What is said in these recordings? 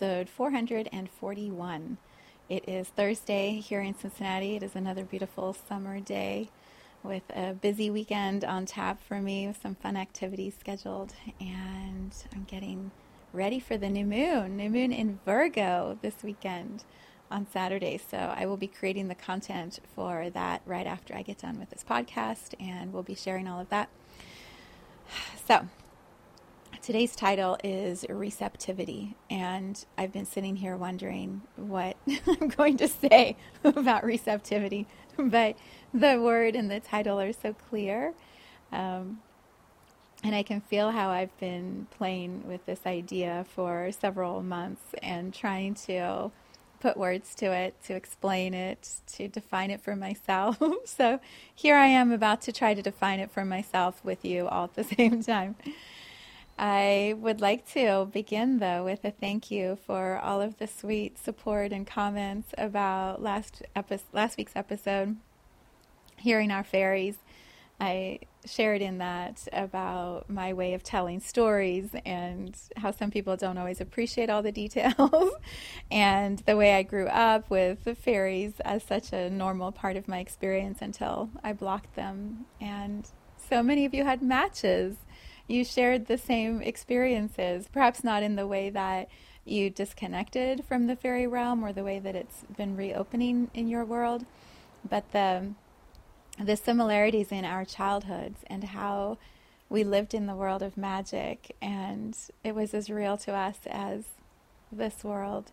Episode 441. It is Thursday here in Cincinnati. It is another beautiful summer day with a busy weekend on tap for me with some fun activities scheduled. And I'm getting ready for the new moon, new moon in Virgo this weekend on Saturday. So I will be creating the content for that right after I get done with this podcast, and we'll be sharing all of that. So, Today's title is Receptivity, and I've been sitting here wondering what I'm going to say about receptivity, but the word and the title are so clear. Um, and I can feel how I've been playing with this idea for several months and trying to put words to it, to explain it, to define it for myself. so here I am about to try to define it for myself with you all at the same time. I would like to begin, though, with a thank you for all of the sweet support and comments about last epi- last week's episode, hearing our fairies. I shared in that about my way of telling stories and how some people don't always appreciate all the details, and the way I grew up with the fairies as such a normal part of my experience until I blocked them. And so many of you had matches you shared the same experiences, perhaps not in the way that you disconnected from the fairy realm or the way that it's been reopening in your world, but the the similarities in our childhoods and how we lived in the world of magic and it was as real to us as this world.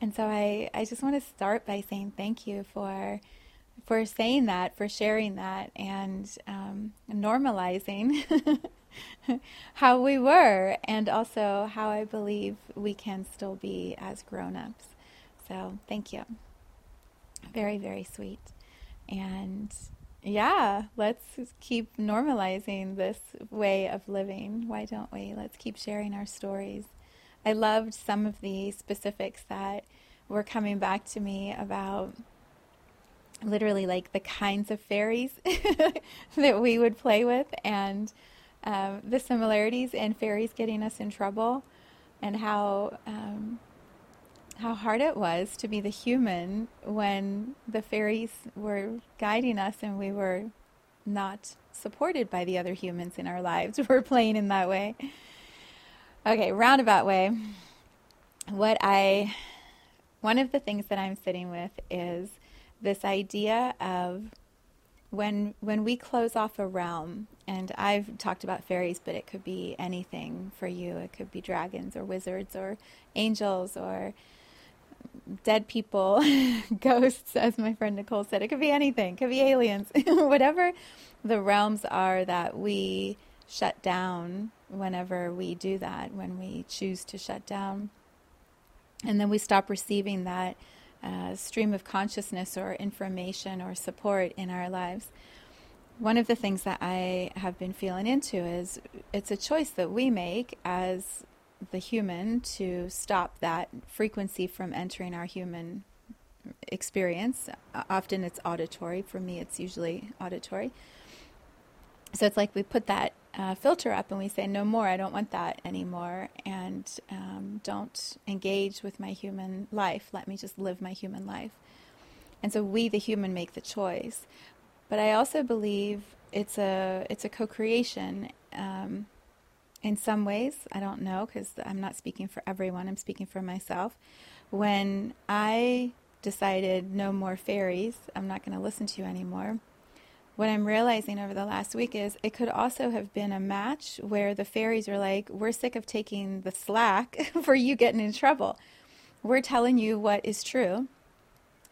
And so I, I just want to start by saying thank you for for saying that, for sharing that, and um, normalizing how we were and also how I believe we can still be as grown ups. So, thank you. Very, very sweet. And yeah, let's keep normalizing this way of living. Why don't we? Let's keep sharing our stories. I loved some of the specifics that were coming back to me about literally like the kinds of fairies that we would play with and um, the similarities in fairies getting us in trouble and how um, how hard it was to be the human when the fairies were guiding us and we were not supported by the other humans in our lives. We're playing in that way. Okay, roundabout way. What I one of the things that I'm sitting with is this idea of when when we close off a realm and I've talked about fairies, but it could be anything for you. It could be dragons or wizards or angels or dead people, ghosts, as my friend Nicole said. It could be anything. It could be aliens. Whatever the realms are that we shut down whenever we do that, when we choose to shut down. And then we stop receiving that uh, stream of consciousness or information or support in our lives one of the things that I have been feeling into is it's a choice that we make as the human to stop that frequency from entering our human experience. Often it's auditory. For me, it's usually auditory. So it's like we put that uh, filter up and we say, no more, I don't want that anymore, and um, don't engage with my human life. Let me just live my human life. And so we, the human, make the choice. But I also believe it's a it's a co-creation. Um, in some ways, I don't know because I'm not speaking for everyone. I'm speaking for myself. When I decided no more fairies, I'm not going to listen to you anymore. What I'm realizing over the last week is it could also have been a match where the fairies are like, we're sick of taking the slack for you getting in trouble. We're telling you what is true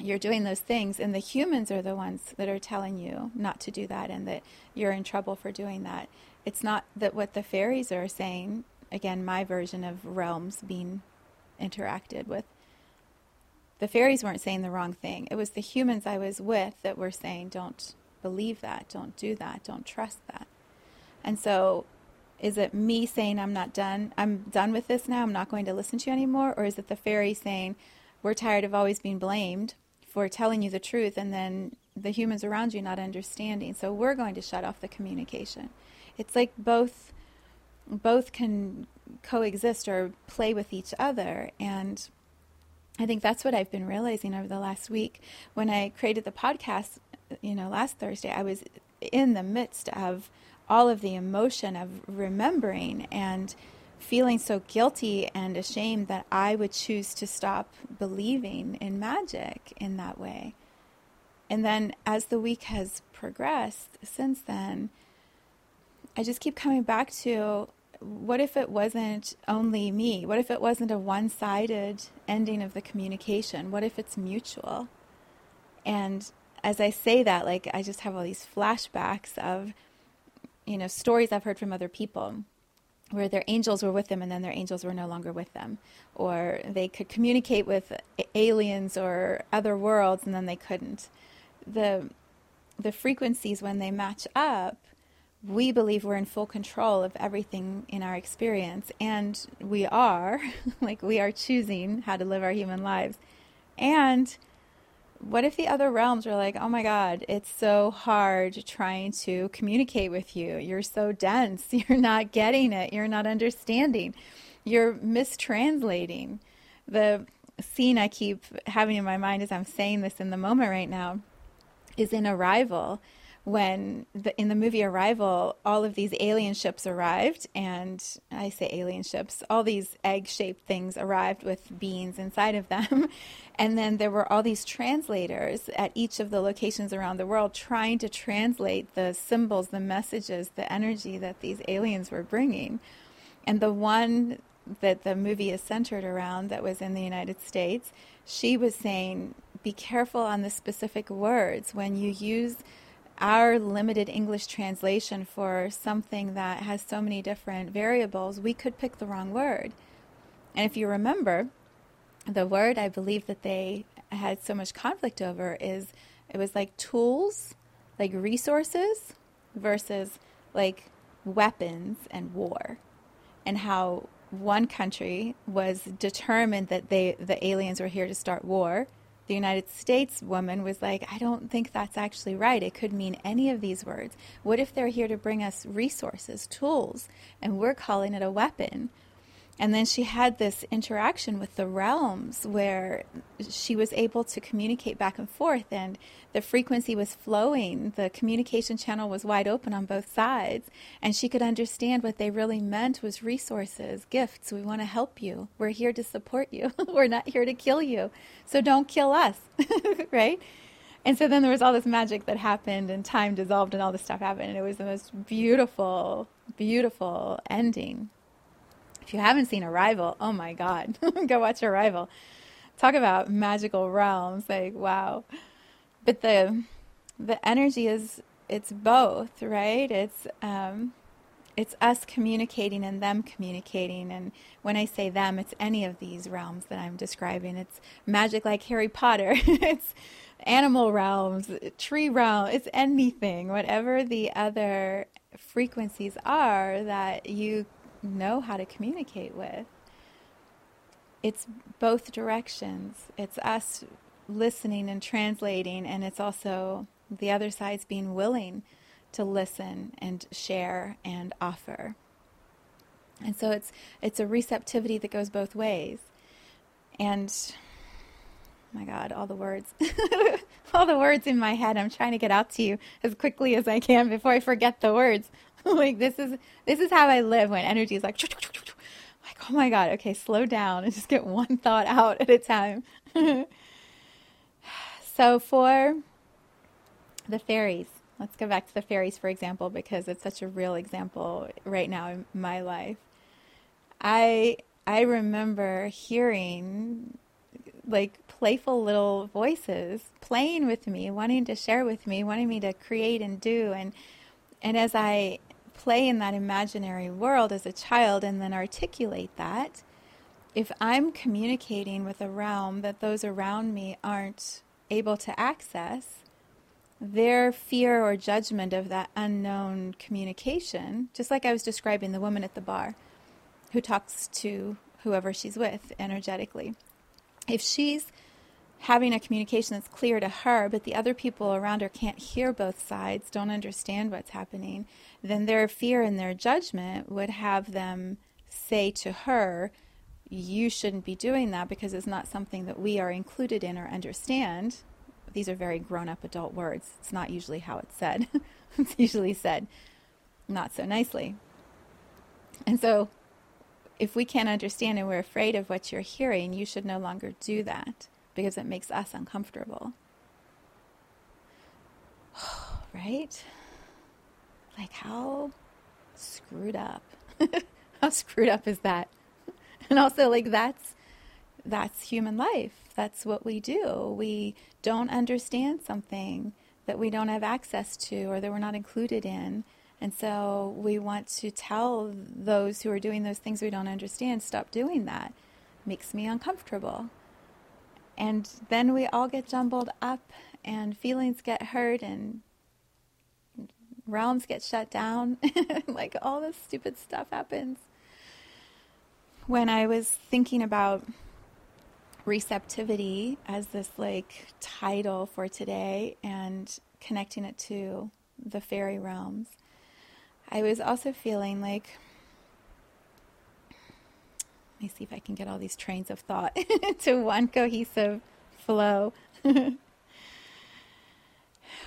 you're doing those things, and the humans are the ones that are telling you not to do that and that you're in trouble for doing that. It's not that what the fairies are saying, again, my version of realms being interacted with. The fairies weren't saying the wrong thing. It was the humans I was with that were saying, don't believe that, don't do that, don't trust that. And so, is it me saying I'm not done? I'm done with this now. I'm not going to listen to you anymore, or is it the fairy saying we're tired of always being blamed for telling you the truth, and then the humans around you not understanding? So we're going to shut off the communication. It's like both both can coexist or play with each other, and I think that's what I've been realizing over the last week. When I created the podcast, you know, last Thursday, I was in the midst of all of the emotion of remembering and feeling so guilty and ashamed that I would choose to stop believing in magic in that way. And then as the week has progressed since then, I just keep coming back to what if it wasn't only me? What if it wasn't a one sided ending of the communication? What if it's mutual? And as I say that, like I just have all these flashbacks of, you know, stories I've heard from other people where their angels were with them and then their angels were no longer with them. Or they could communicate with aliens or other worlds and then they couldn't. The, the frequencies, when they match up, we believe we're in full control of everything in our experience, and we are. like, we are choosing how to live our human lives. And what if the other realms were like, oh my God, it's so hard trying to communicate with you? You're so dense. You're not getting it. You're not understanding. You're mistranslating. The scene I keep having in my mind as I'm saying this in the moment right now is in Arrival when the, in the movie Arrival, all of these alien ships arrived, and I say alien ships, all these egg shaped things arrived with beings inside of them. and then there were all these translators at each of the locations around the world trying to translate the symbols, the messages, the energy that these aliens were bringing. And the one that the movie is centered around that was in the United States, she was saying, be careful on the specific words when you use our limited English translation for something that has so many different variables, we could pick the wrong word. And if you remember, the word I believe that they had so much conflict over is it was like tools, like resources, versus like weapons and war. And how one country was determined that they the aliens were here to start war the United States woman was like, I don't think that's actually right. It could mean any of these words. What if they're here to bring us resources, tools, and we're calling it a weapon? And then she had this interaction with the realms where she was able to communicate back and forth, and the frequency was flowing. The communication channel was wide open on both sides, and she could understand what they really meant was resources, gifts. We want to help you. We're here to support you. We're not here to kill you. So don't kill us, right? And so then there was all this magic that happened, and time dissolved, and all this stuff happened, and it was the most beautiful, beautiful ending if you haven't seen Arrival, oh my God, go watch Arrival. Talk about magical realms, like wow. But the the energy is it's both, right? It's um, it's us communicating and them communicating. And when I say them, it's any of these realms that I'm describing. It's magic like Harry Potter. it's animal realms, tree realm. It's anything, whatever the other frequencies are that you know how to communicate with. It's both directions. It's us listening and translating, and it's also the other side's being willing to listen and share and offer. And so it's it's a receptivity that goes both ways. And my God, all the words, all the words in my head. I'm trying to get out to you as quickly as I can before I forget the words. like this is this is how I live when energy is like like oh my god, okay, slow down and just get one thought out at a time. so for the fairies, let's go back to the fairies for example because it's such a real example right now in my life. I I remember hearing like playful little voices playing with me, wanting to share with me, wanting me to create and do. And, and as I play in that imaginary world as a child and then articulate that, if I'm communicating with a realm that those around me aren't able to access, their fear or judgment of that unknown communication, just like I was describing the woman at the bar who talks to whoever she's with energetically. If she's having a communication that's clear to her, but the other people around her can't hear both sides, don't understand what's happening, then their fear and their judgment would have them say to her, You shouldn't be doing that because it's not something that we are included in or understand. These are very grown up adult words. It's not usually how it's said, it's usually said not so nicely. And so, if we can't understand and we're afraid of what you're hearing, you should no longer do that because it makes us uncomfortable. right? Like, how screwed up? how screwed up is that? And also, like, that's that's human life. That's what we do. We don't understand something that we don't have access to or that we're not included in. And so we want to tell those who are doing those things we don't understand, stop doing that. Makes me uncomfortable. And then we all get jumbled up, and feelings get hurt, and realms get shut down. like all this stupid stuff happens. When I was thinking about receptivity as this like title for today and connecting it to the fairy realms, I was also feeling like let me see if I can get all these trains of thought to one cohesive flow.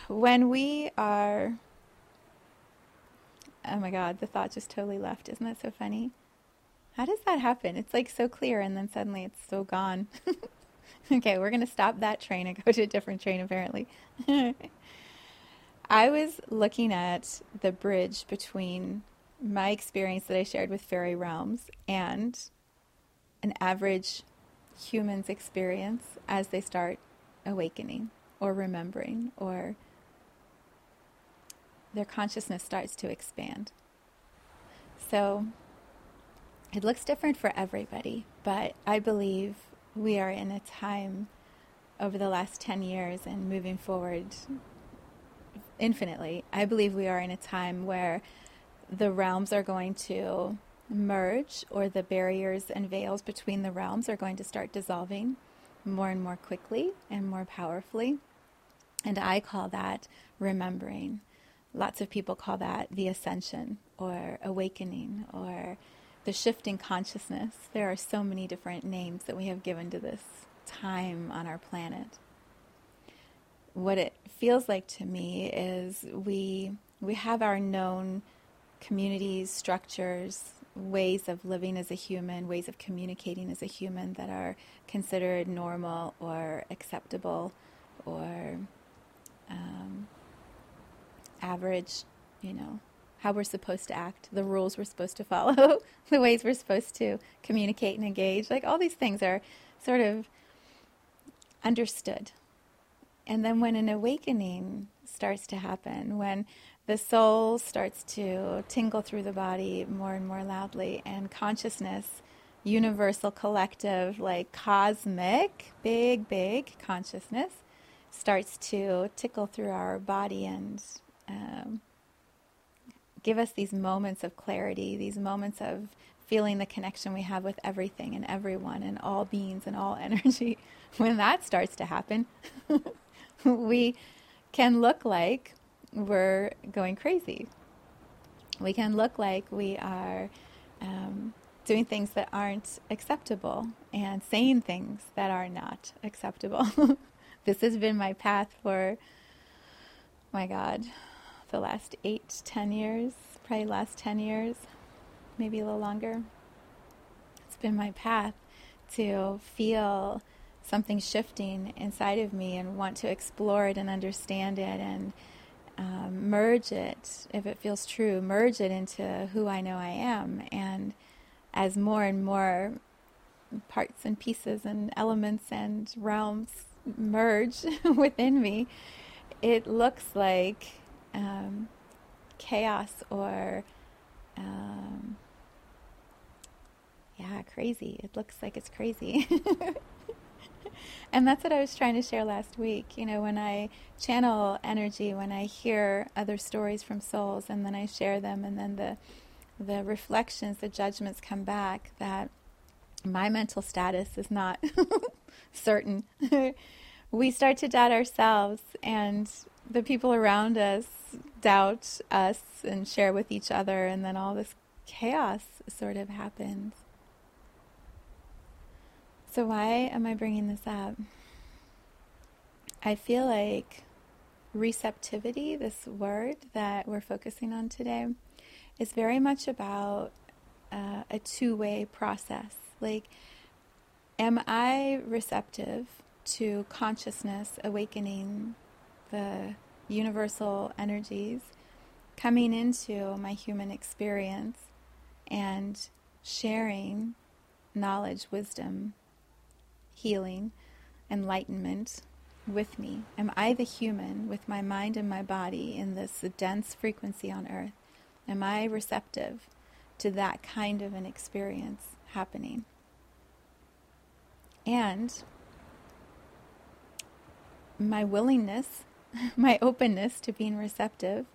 when we are, oh my God, the thought just totally left. Isn't that so funny? How does that happen? It's like so clear and then suddenly it's so gone. okay, we're going to stop that train and go to a different train apparently. I was looking at the bridge between my experience that I shared with Fairy Realms and an average human's experience as they start awakening or remembering or their consciousness starts to expand. So it looks different for everybody, but I believe we are in a time over the last 10 years and moving forward infinitely. I believe we are in a time where the realms are going to merge or the barriers and veils between the realms are going to start dissolving more and more quickly and more powerfully. And I call that remembering. Lots of people call that the ascension or awakening or the shifting consciousness. There are so many different names that we have given to this time on our planet. What it feels like to me is we we have our known communities, structures, ways of living as a human, ways of communicating as a human that are considered normal or acceptable or um, average, you know, how we're supposed to act, the rules we're supposed to follow, the ways we're supposed to communicate and engage. Like all these things are sort of understood. And then when an awakening starts to happen, when the soul starts to tingle through the body more and more loudly, and consciousness, universal, collective, like cosmic, big, big consciousness, starts to tickle through our body and um, give us these moments of clarity, these moments of feeling the connection we have with everything and everyone and all beings and all energy. When that starts to happen, we can look like we're going crazy. We can look like we are um, doing things that aren't acceptable and saying things that are not acceptable. this has been my path for, my God, the last eight, ten years, probably last ten years, maybe a little longer. It's been my path to feel something shifting inside of me and want to explore it and understand it and um, merge it, if it feels true, merge it into who I know I am. And as more and more parts and pieces and elements and realms merge within me, it looks like um, chaos or um, yeah, crazy. It looks like it's crazy. and that's what I was trying to share last week. You know, when I channel energy, when I hear other stories from souls and then I share them and then the the reflections, the judgments come back that my mental status is not certain. we start to doubt ourselves and the people around us doubt us and share with each other and then all this chaos sort of happens. So, why am I bringing this up? I feel like receptivity, this word that we're focusing on today, is very much about uh, a two way process. Like, am I receptive to consciousness awakening the universal energies coming into my human experience and sharing knowledge, wisdom, healing, enlightenment with me? Am I the human with my mind and my body in this dense frequency on earth? Am I receptive to that kind of an experience happening? And my willingness, my openness to being receptive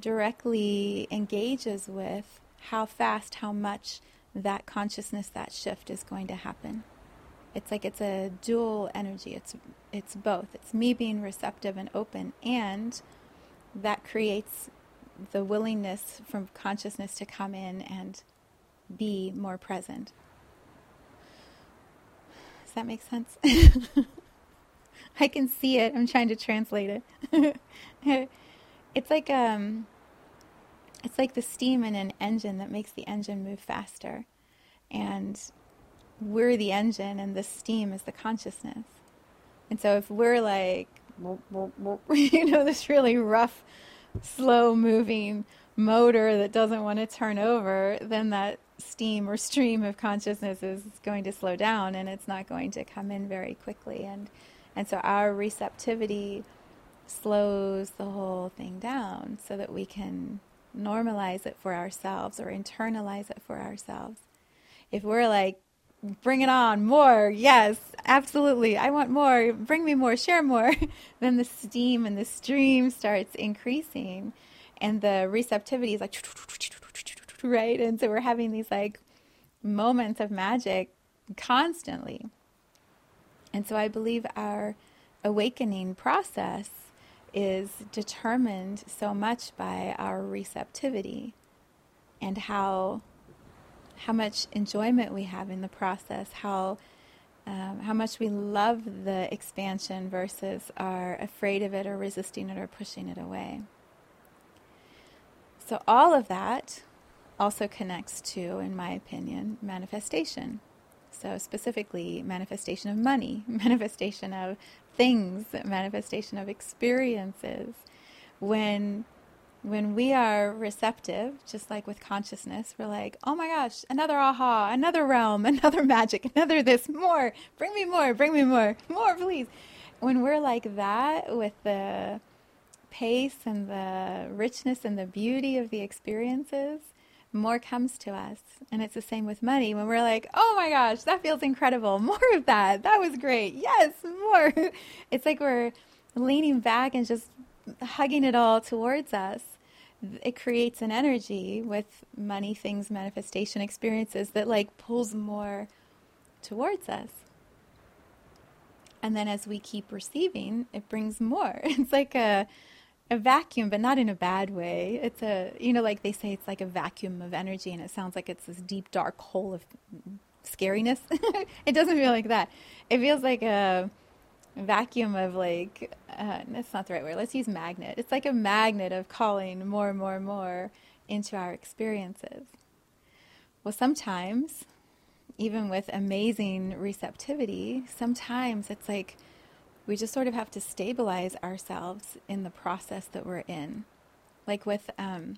directly engages with how fast, how much that consciousness, that shift is going to happen. It's like it's a dual energy. It's it's both. It's me being receptive and open and that creates the willingness from consciousness to come in and be more present. Does that make sense? I can see it. I'm trying to translate it. it's like um it's like the steam in an engine that makes the engine move faster. And we're the engine and the steam is the consciousness. And so if we're like, you know, this really rough, slow moving motor that doesn't want to turn over, then that steam or stream of consciousness is going to slow down and it's not going to come in very quickly. And, and so our receptivity slows the whole thing down so that we can normalize it for ourselves or internalize it for ourselves. If we're like bring it on, more, yes, absolutely, I want more, bring me more, share more, then the steam and the stream starts increasing and the receptivity is like, right? And so we're having these like moments of magic constantly. And so I believe our awakening process is determined so much by our receptivity and how how much enjoyment we have in the process, how um, how much we love the expansion versus are afraid of it or resisting it or pushing it away. So all of that also connects to, in my opinion, manifestation. So specifically, manifestation of money, manifestation of things, manifestation of experiences. When when we are receptive, just like with consciousness, we're like, oh my gosh, another aha, another realm, another magic, another this, more, bring me more, bring me more, more, please. When we're like that with the pace and the richness and the beauty of the experiences, more comes to us. And it's the same with money. When we're like, oh my gosh, that feels incredible, more of that, that was great, yes, more. It's like we're leaning back and just hugging it all towards us, it creates an energy with money, things, manifestation experiences that like pulls more towards us. And then as we keep receiving, it brings more. It's like a a vacuum, but not in a bad way. It's a you know, like they say it's like a vacuum of energy and it sounds like it's this deep dark hole of scariness. it doesn't feel like that. It feels like a vacuum of like uh, that's not the right word. Let's use magnet. It's like a magnet of calling more and more and more into our experiences. Well sometimes even with amazing receptivity sometimes it's like we just sort of have to stabilize ourselves in the process that we're in. Like with um,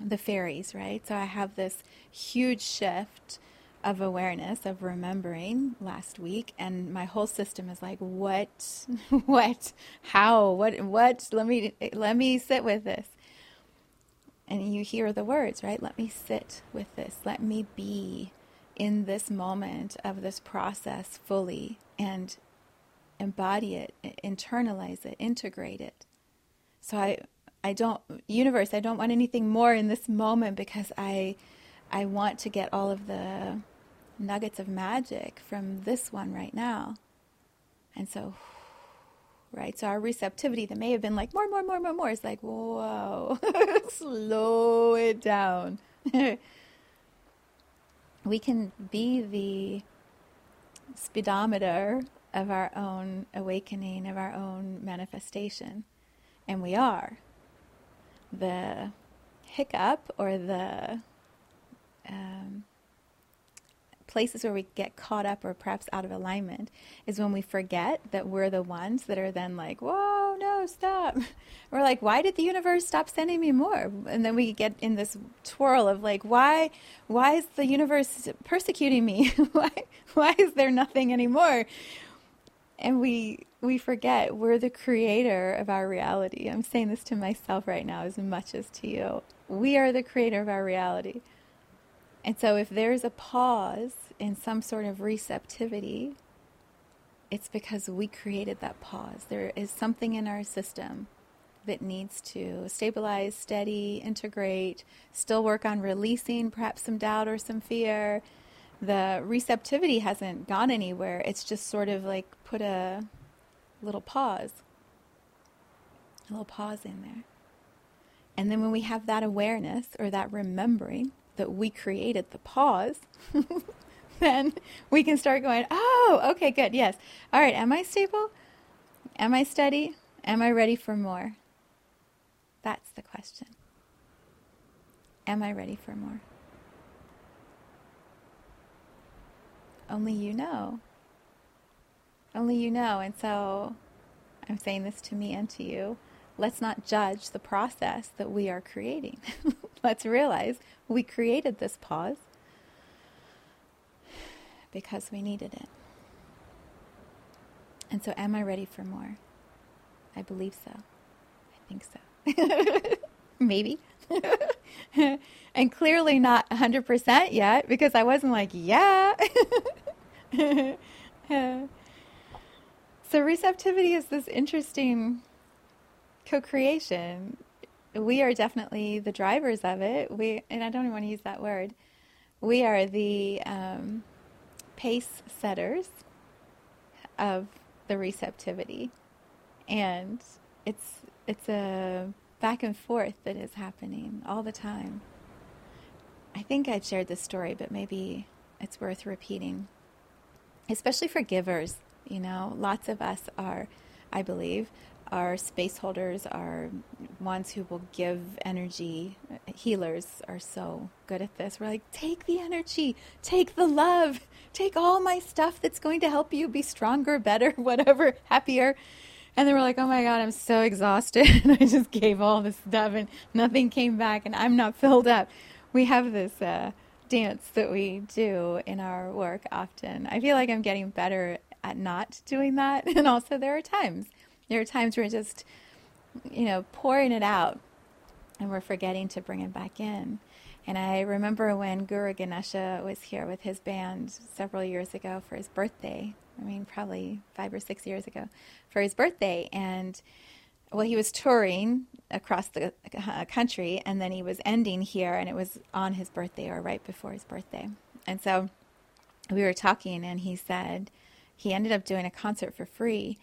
the fairies right? So i have this huge shift of awareness, of remembering last week, and my whole system is like, what, what, how, what, what? Let me let me sit with this. And you hear the words, right? Let me sit with this. Let me be in this moment of this process fully and embody it, internalize it, integrate it. So I I don't universe, I don't want anything more in this moment because I I want to get all of the nuggets of magic from this one right now. And so right? So our receptivity that may have been like more, more, more, more, more is like, whoa, slow it down. we can be the speedometer of our own awakening, of our own manifestation. And we are. The hiccup or the um, places where we get caught up or perhaps out of alignment is when we forget that we're the ones that are then like, whoa, no, stop. We're like, why did the universe stop sending me more? And then we get in this twirl of like, why, why is the universe persecuting me? why, why is there nothing anymore? And we, we forget we're the creator of our reality. I'm saying this to myself right now as much as to you. We are the creator of our reality. And so if there's a pause in some sort of receptivity, it's because we created that pause. There is something in our system that needs to stabilize, steady, integrate, still work on releasing perhaps some doubt or some fear. The receptivity hasn't gone anywhere. It's just sort of like put a little pause, a little pause in there. And then when we have that awareness or that remembering, that we created the pause, then we can start going, oh, okay, good, yes. All right, am I stable? Am I steady? Am I ready for more? That's the question. Am I ready for more? Only you know. Only you know. And so I'm saying this to me and to you. Let's not judge the process that we are creating. Let's realize we created this pause because we needed it. And so, am I ready for more? I believe so. I think so. Maybe. and clearly not 100% yet because I wasn't like, yeah. so, receptivity is this interesting co creation we are definitely the drivers of it. We and I don't even want to use that word. We are the um, pace setters of the receptivity, and it's it's a back and forth that is happening all the time. I think I've shared this story, but maybe it's worth repeating, especially for givers. You know, lots of us are, I believe, our space holders are ones who will give energy. Healers are so good at this. We're like, take the energy, take the love, take all my stuff that's going to help you be stronger, better, whatever, happier. And then we're like, oh my God, I'm so exhausted. and I just gave all this stuff and nothing came back and I'm not filled up. We have this uh, dance that we do in our work often. I feel like I'm getting better at not doing that. And also, there are times there are times we're just, you know, pouring it out and we're forgetting to bring it back in. And I remember when Guru Ganesha was here with his band several years ago for his birthday. I mean, probably five or six years ago for his birthday. And well, he was touring across the uh, country and then he was ending here and it was on his birthday or right before his birthday. And so we were talking and he said he ended up doing a concert for free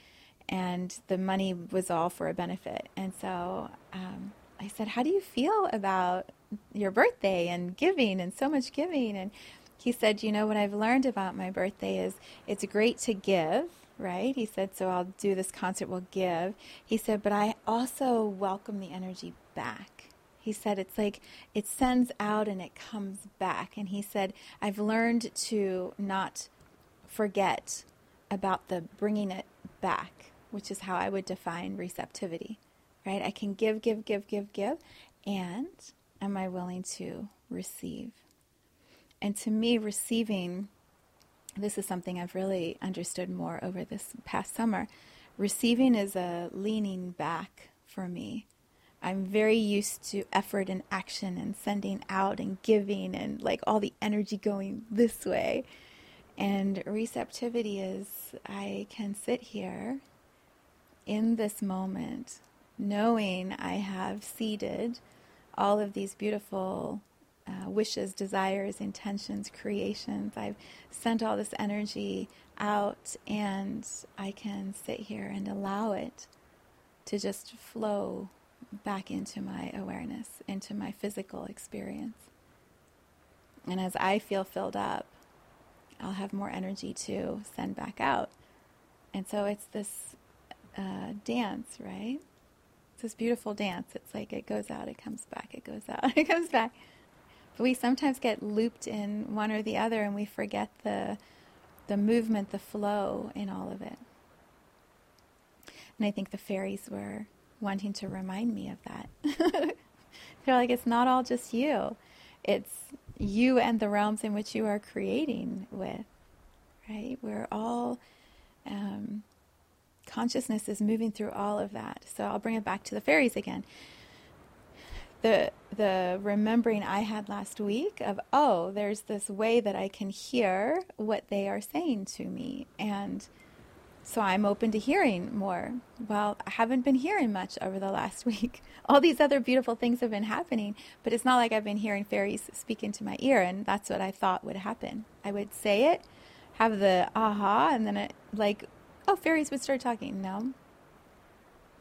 and the money was all for a benefit. And so um, I said, How do you feel about your birthday and giving and so much giving? And he said, You know, what I've learned about my birthday is it's great to give, right? He said, So I'll do this concert, we'll give. He said, But I also welcome the energy back. He said, It's like it sends out and it comes back. And he said, I've learned to not forget about the bringing it back which is how I would define receptivity, right? I can give, give, give, give, give, and am I willing to receive? And to me, receiving, this is something I've really understood more over this past summer. Receiving is a leaning back for me. I'm very used to effort and action and sending out and giving and like all the energy going this way. And receptivity is I can sit here in this moment knowing I have seeded all of these beautiful uh, wishes, desires, intentions, creations. I've sent all this energy out, and I can sit here and allow it to just flow back into my awareness, into my physical experience. And as I feel filled up, I'll have more energy to send back out. And so it's this uh, dance, right? It's this beautiful dance. It's like it goes out, it comes back, it goes out, it comes back. But we sometimes get looped in one or the other and we forget the, the movement, the flow in all of it. And I think the fairies were wanting to remind me of that. They're like, it's not all just you, it's you and the realms in which you are creating with, right? We're all, um, consciousness is moving through all of that. So I'll bring it back to the fairies again the the remembering I had last week of oh, there's this way that I can hear what they are saying to me, and so I'm open to hearing more. Well, I haven't been hearing much over the last week. All these other beautiful things have been happening, but it's not like I've been hearing fairies speak into my ear, and that's what I thought would happen. I would say it, have the aha, and then it like, oh, fairies would start talking. No,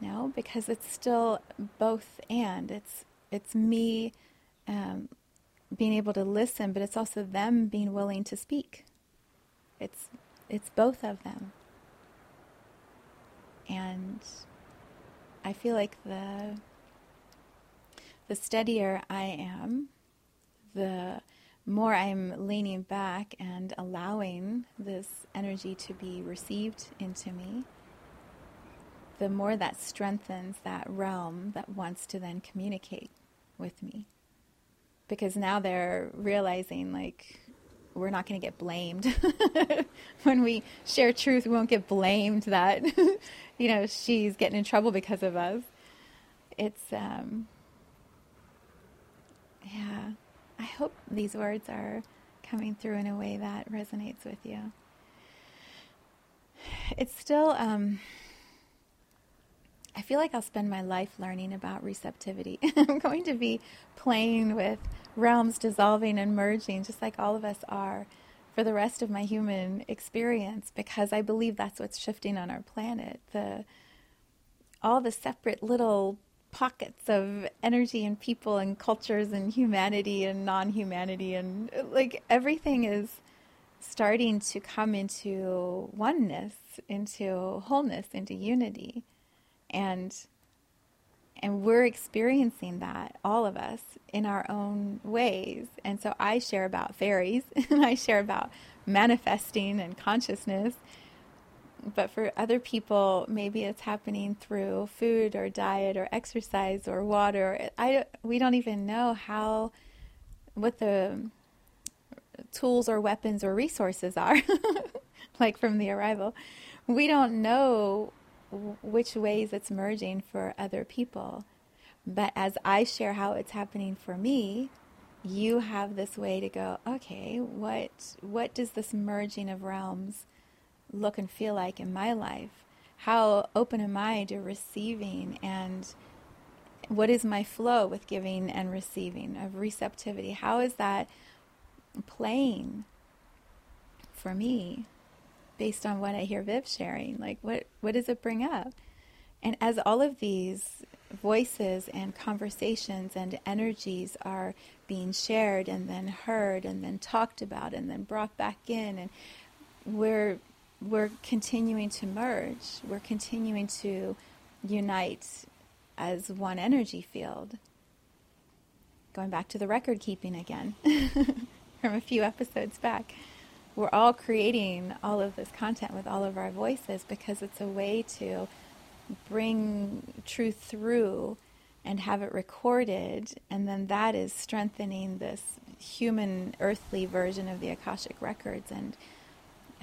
no, because it's still both and. It's it's me um, being able to listen, but it's also them being willing to speak. It's it's both of them, and I feel like the the steadier I am, the more I'm leaning back and allowing this energy to be received into me, the more that strengthens that realm that wants to then communicate with me. Because now they're realizing, like, we're not going to get blamed. when we share truth, we won't get blamed that, you know, she's getting in trouble because of us. It's, um, yeah, I hope these words are coming through in a way that resonates with you. It's still, um, I feel like I'll spend my life learning about receptivity. I'm going to be playing with realms dissolving and merging, just like all of us are, for the rest of my human experience, because I believe that's what's shifting on our planet. The all the separate little pockets of energy and people and cultures and humanity and non-humanity and like everything is starting to come into oneness, into wholeness, into unity. And and we're experiencing that all of us in our own ways. And so i share about fairies and i share about manifesting and consciousness but for other people maybe it's happening through food or diet or exercise or water i we don't even know how what the tools or weapons or resources are like from the arrival we don't know which ways it's merging for other people. But as I share how it's happening for me, you have this way to go, okay, what what does this merging of realms look and feel like in my life? How open am I to receiving and what is my flow with giving and receiving of receptivity? How is that playing for me? based on what I hear Viv sharing. Like, what, what does it bring up? And as all of these voices and conversations and energies are being shared and then heard and then talked about and then brought back in, and we're, we're continuing to merge, we're continuing to unite as one energy field. Going back to the record keeping again from a few episodes back we're all creating all of this content with all of our voices because it's a way to bring truth through and have it recorded and then that is strengthening this human, earthly version of the Akashic Records and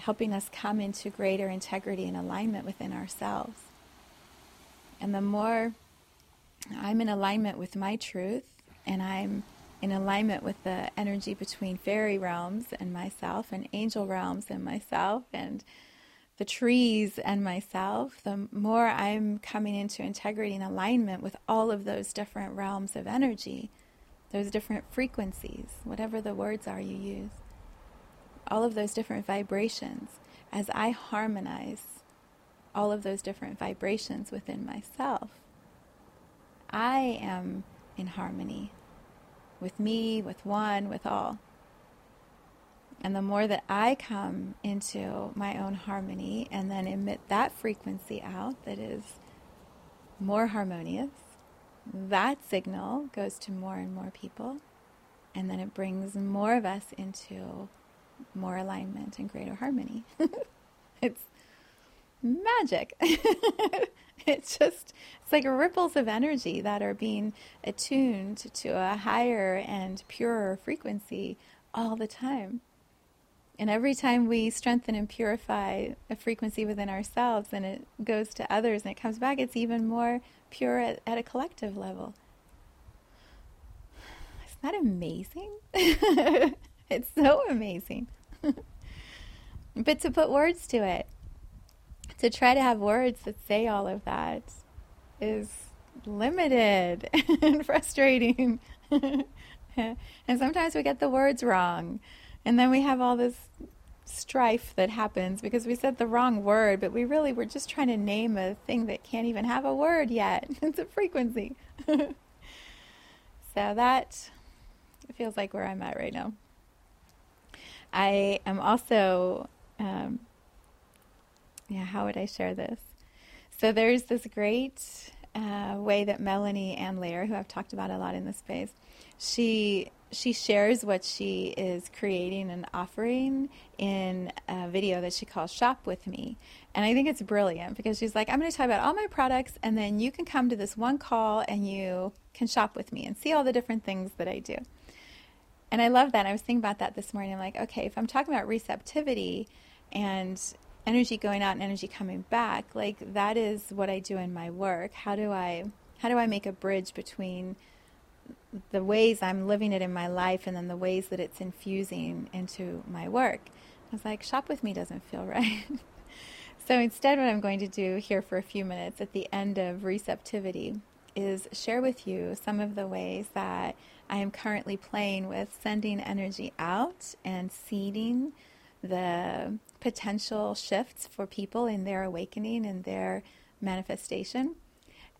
helping us come into greater integrity and alignment within ourselves. And the more I'm in alignment with my truth and I'm in alignment with the energy between fairy realms and myself and angel realms and myself and the trees and myself, the more I'm coming into integrity and alignment with all of those different realms of energy, those different frequencies, whatever the words are you use, all of those different vibrations, as I harmonize all of those different vibrations within myself, I am in harmony with me, with one, with all. And the more that I come into my own harmony and then emit that frequency out that is more harmonious, that signal goes to more and more people. And then it brings more of us into more alignment and greater harmony. it's magic. it's just, it's like ripples of energy that are being attuned to a higher and purer frequency all the time. And every time we strengthen and purify a frequency within ourselves and it goes to others and it comes back, it's even more pure at, at a collective level. Isn't that amazing? it's so amazing. but to put words to it, to try to have words that say all of that is limited and frustrating. and sometimes we get the words wrong. And then we have all this strife that happens because we said the wrong word, but we really were just trying to name a thing that can't even have a word yet. it's a frequency. so that feels like where I'm at right now. I am also, um, yeah, how would I share this? So there's this great uh, way that Melanie Ann Lair, who I've talked about a lot in this space, she she shares what she is creating and offering in a video that she calls Shop With Me. And I think it's brilliant because she's like, I'm going to talk about all my products, and then you can come to this one call and you can shop with me and see all the different things that I do. And I love that. I was thinking about that this morning. I'm like, okay, if I'm talking about receptivity and energy going out and energy coming back, like that is what I do in my work. How do I how do I make a bridge between the ways I'm living it in my life and then the ways that it's infusing into my work. I was like, shop with me doesn't feel right. so instead, what I'm going to do here for a few minutes at the end of receptivity is share with you some of the ways that I am currently playing with sending energy out and seeding the potential shifts for people in their awakening and their manifestation.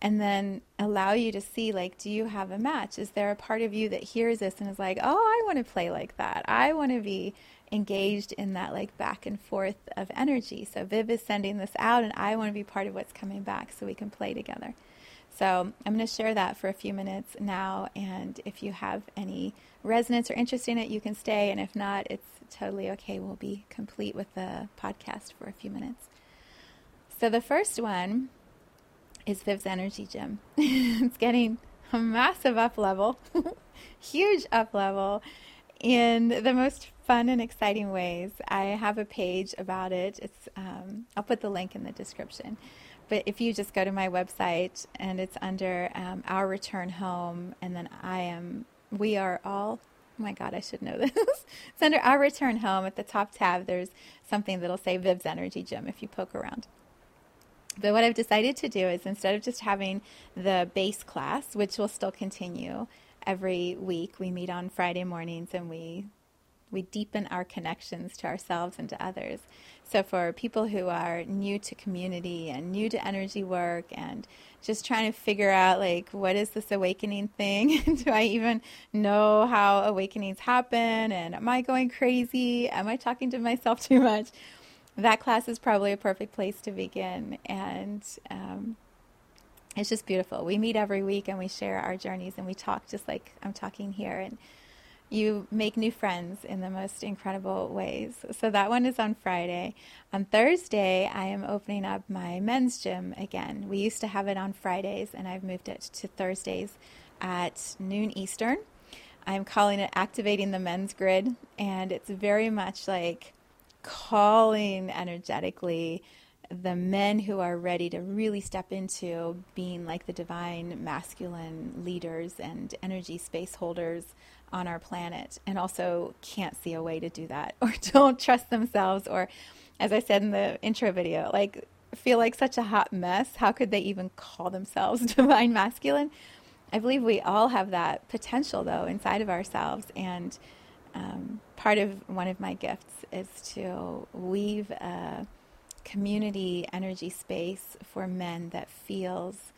And then allow you to see like do you have a match? Is there a part of you that hears this and is like oh i want to play like that. I want to be engaged in that like back and forth of energy. So viv is sending this out and i want to be part of what's coming back so we can play together so i'm going to share that for a few minutes now and if you have any resonance or interest in it you can stay and if not it's totally okay we'll be complete with the podcast for a few minutes so the first one is Viv's Energy Gym. it's getting a massive up level, huge up level in the most fun and exciting ways. I have a page about it. It's um, I'll put the link in the description. But if you just go to my website and it's under um, our return home, and then I am, we are all. Oh my God, I should know this. it's under our return home at the top tab. There's something that'll say Viv's Energy Gym if you poke around. But what I've decided to do is instead of just having the base class, which will still continue every week, we meet on Friday mornings and we we deepen our connections to ourselves and to others. So for people who are new to community and new to energy work and just trying to figure out like what is this awakening thing? Do I even know how awakenings happen? And am I going crazy? Am I talking to myself too much? that class is probably a perfect place to begin. And um, it's just beautiful. We meet every week and we share our journeys and we talk just like I'm talking here. And you make new friends in the most incredible ways. So that one is on Friday. On Thursday, I am opening up my men's gym again. We used to have it on Fridays, and I've moved it to Thursdays at noon Eastern. I'm calling it activating the men's grid, and it's very much like calling energetically the men who are ready to really step into being like the divine masculine leaders and energy space holders on our planet and also can't see a way to do that or don't trust themselves or as I said in the intro video like feel like such a hot mess. How could they even call themselves divine masculine? I believe we all have that potential though inside of ourselves. And um, part of one of my gifts is to weave a community energy space for men that feels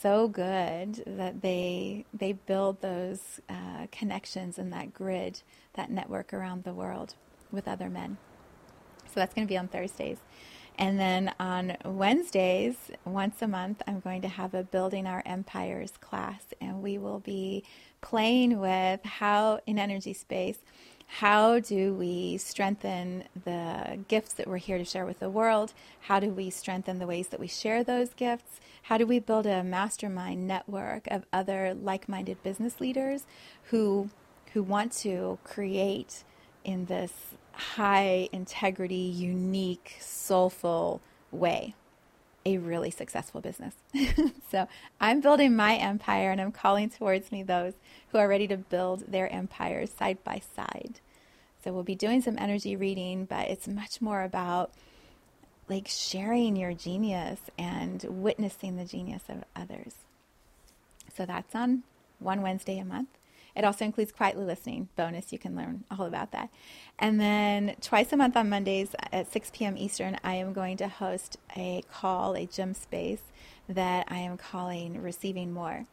so good that they they build those uh, connections and that grid, that network around the world with other men. So that's going to be on Thursdays. And then on Wednesdays, once a month, I'm going to have a Building Our Empires class, and we will be playing with how in energy space how do we strengthen the gifts that we're here to share with the world? How do we strengthen the ways that we share those gifts? How do we build a mastermind network of other like-minded business leaders who who want to create in this high integrity, unique, soulful way a really successful business. so I'm building my empire and I'm calling towards me those who are ready to build their empires side by side. So we'll be doing some energy reading, but it's much more about like sharing your genius and witnessing the genius of others. So that's on one Wednesday a month. It also includes quietly listening bonus. You can learn all about that. And then twice a month on Mondays at 6 p.m. Eastern, I am going to host a call, a gym space that I am calling Receiving More.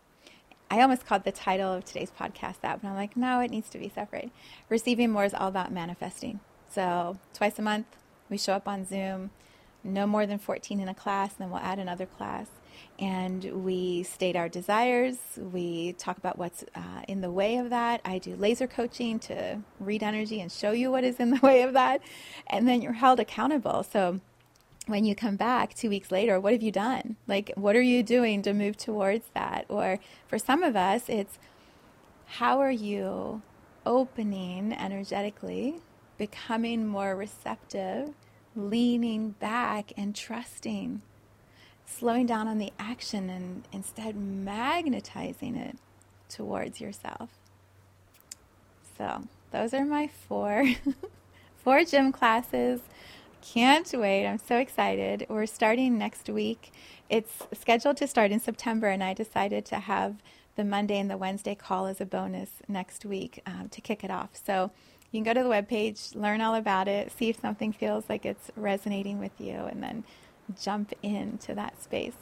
I almost called the title of today's podcast that, but I'm like, no, it needs to be separate. Receiving More is all about manifesting. So twice a month, we show up on Zoom, no more than 14 in a class, and then we'll add another class and we state our desires. We talk about what's uh, in the way of that. I do laser coaching to read energy and show you what is in the way of that. And then you're held accountable. So when you come back two weeks later, what have you done? Like, what are you doing to move towards that? Or for some of us, it's how are you opening energetically, becoming more receptive, leaning back, and trusting slowing down on the action and instead magnetizing it towards yourself. So, those are my four four gym classes. Can't wait. I'm so excited. We're starting next week. It's scheduled to start in September and I decided to have the Monday and the Wednesday call as a bonus next week um, to kick it off. So, you can go to the webpage, learn all about it, see if something feels like it's resonating with you, and then jump into that space.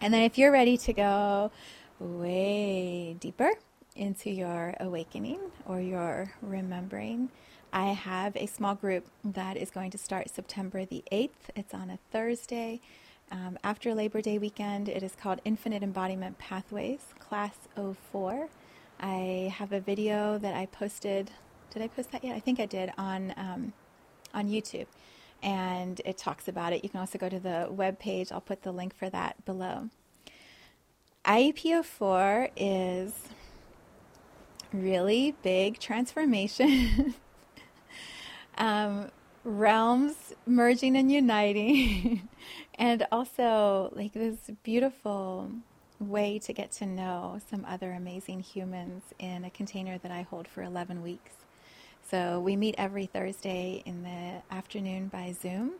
And then if you're ready to go way deeper into your awakening or your remembering, I have a small group that is going to start September the 8th. It's on a Thursday. Um, after Labor Day weekend, it is called Infinite Embodiment Pathways, Class 04. I have a video that I posted. Did I post that yet? I think I did on um, on YouTube and it talks about it. You can also go to the web page. I'll put the link for that below. IEPO4 is really big transformation. um, realms merging and uniting, and also like this beautiful way to get to know some other amazing humans in a container that I hold for 11 weeks. So we meet every Thursday in the afternoon by Zoom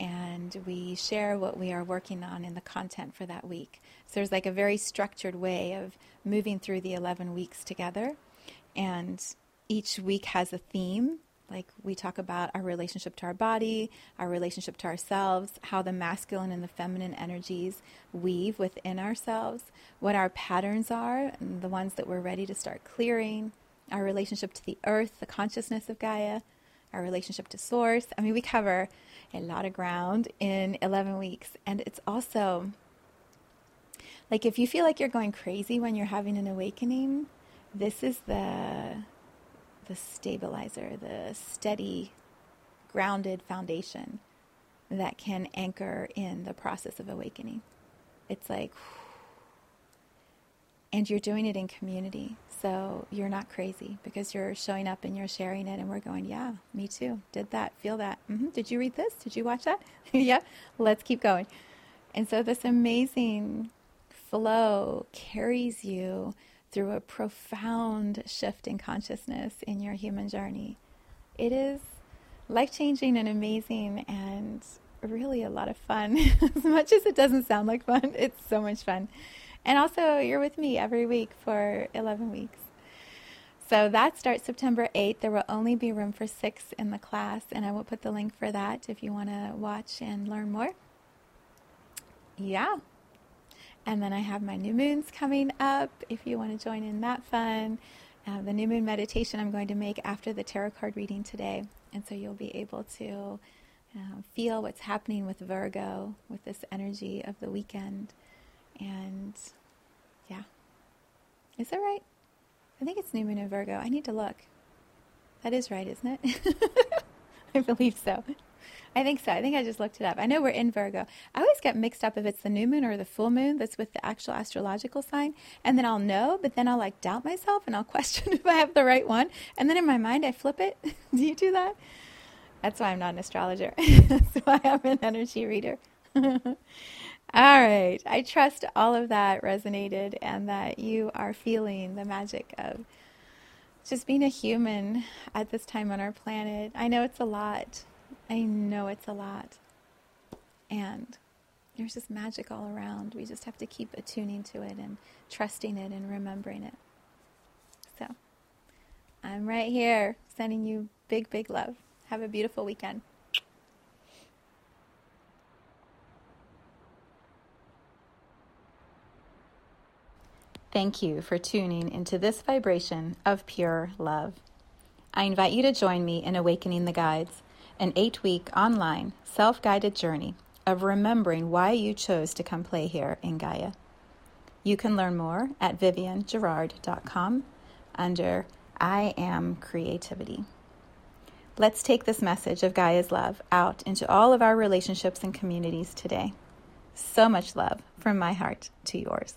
and we share what we are working on in the content for that week. So there's like a very structured way of moving through the 11 weeks together. And each week has a theme. Like we talk about our relationship to our body, our relationship to ourselves, how the masculine and the feminine energies weave within ourselves, what our patterns are, and the ones that we're ready to start clearing, our relationship to the earth, the consciousness of Gaia, our relationship to source. I mean, we cover a lot of ground in 11 weeks. And it's also like if you feel like you're going crazy when you're having an awakening, this is the the stabilizer, the steady grounded foundation that can anchor in the process of awakening. It's like and you're doing it in community. So you're not crazy because you're showing up and you're sharing it, and we're going, yeah, me too. Did that, feel that. Mm-hmm. Did you read this? Did you watch that? yeah, let's keep going. And so this amazing flow carries you through a profound shift in consciousness in your human journey. It is life changing and amazing and really a lot of fun. as much as it doesn't sound like fun, it's so much fun. And also, you're with me every week for 11 weeks. So that starts September 8th. There will only be room for six in the class, and I will put the link for that if you want to watch and learn more. Yeah. And then I have my new moons coming up if you want to join in that fun. Uh, the new moon meditation I'm going to make after the tarot card reading today. And so you'll be able to uh, feel what's happening with Virgo, with this energy of the weekend. And yeah. Is that right? I think it's new moon in Virgo. I need to look. That is right, isn't it? I believe so. I think so. I think I just looked it up. I know we're in Virgo. I always get mixed up if it's the new moon or the full moon that's with the actual astrological sign. And then I'll know, but then I'll like doubt myself and I'll question if I have the right one. And then in my mind, I flip it. do you do that? That's why I'm not an astrologer. that's why I'm an energy reader. All right. I trust all of that resonated and that you are feeling the magic of just being a human at this time on our planet. I know it's a lot. I know it's a lot. And there's just magic all around. We just have to keep attuning to it and trusting it and remembering it. So, I'm right here sending you big, big love. Have a beautiful weekend. Thank you for tuning into this vibration of pure love. I invite you to join me in Awakening the Guides an eight week online self guided journey of remembering why you chose to come play here in Gaia. You can learn more at viviangerard.com under I Am Creativity. Let's take this message of Gaia's love out into all of our relationships and communities today. So much love from my heart to yours.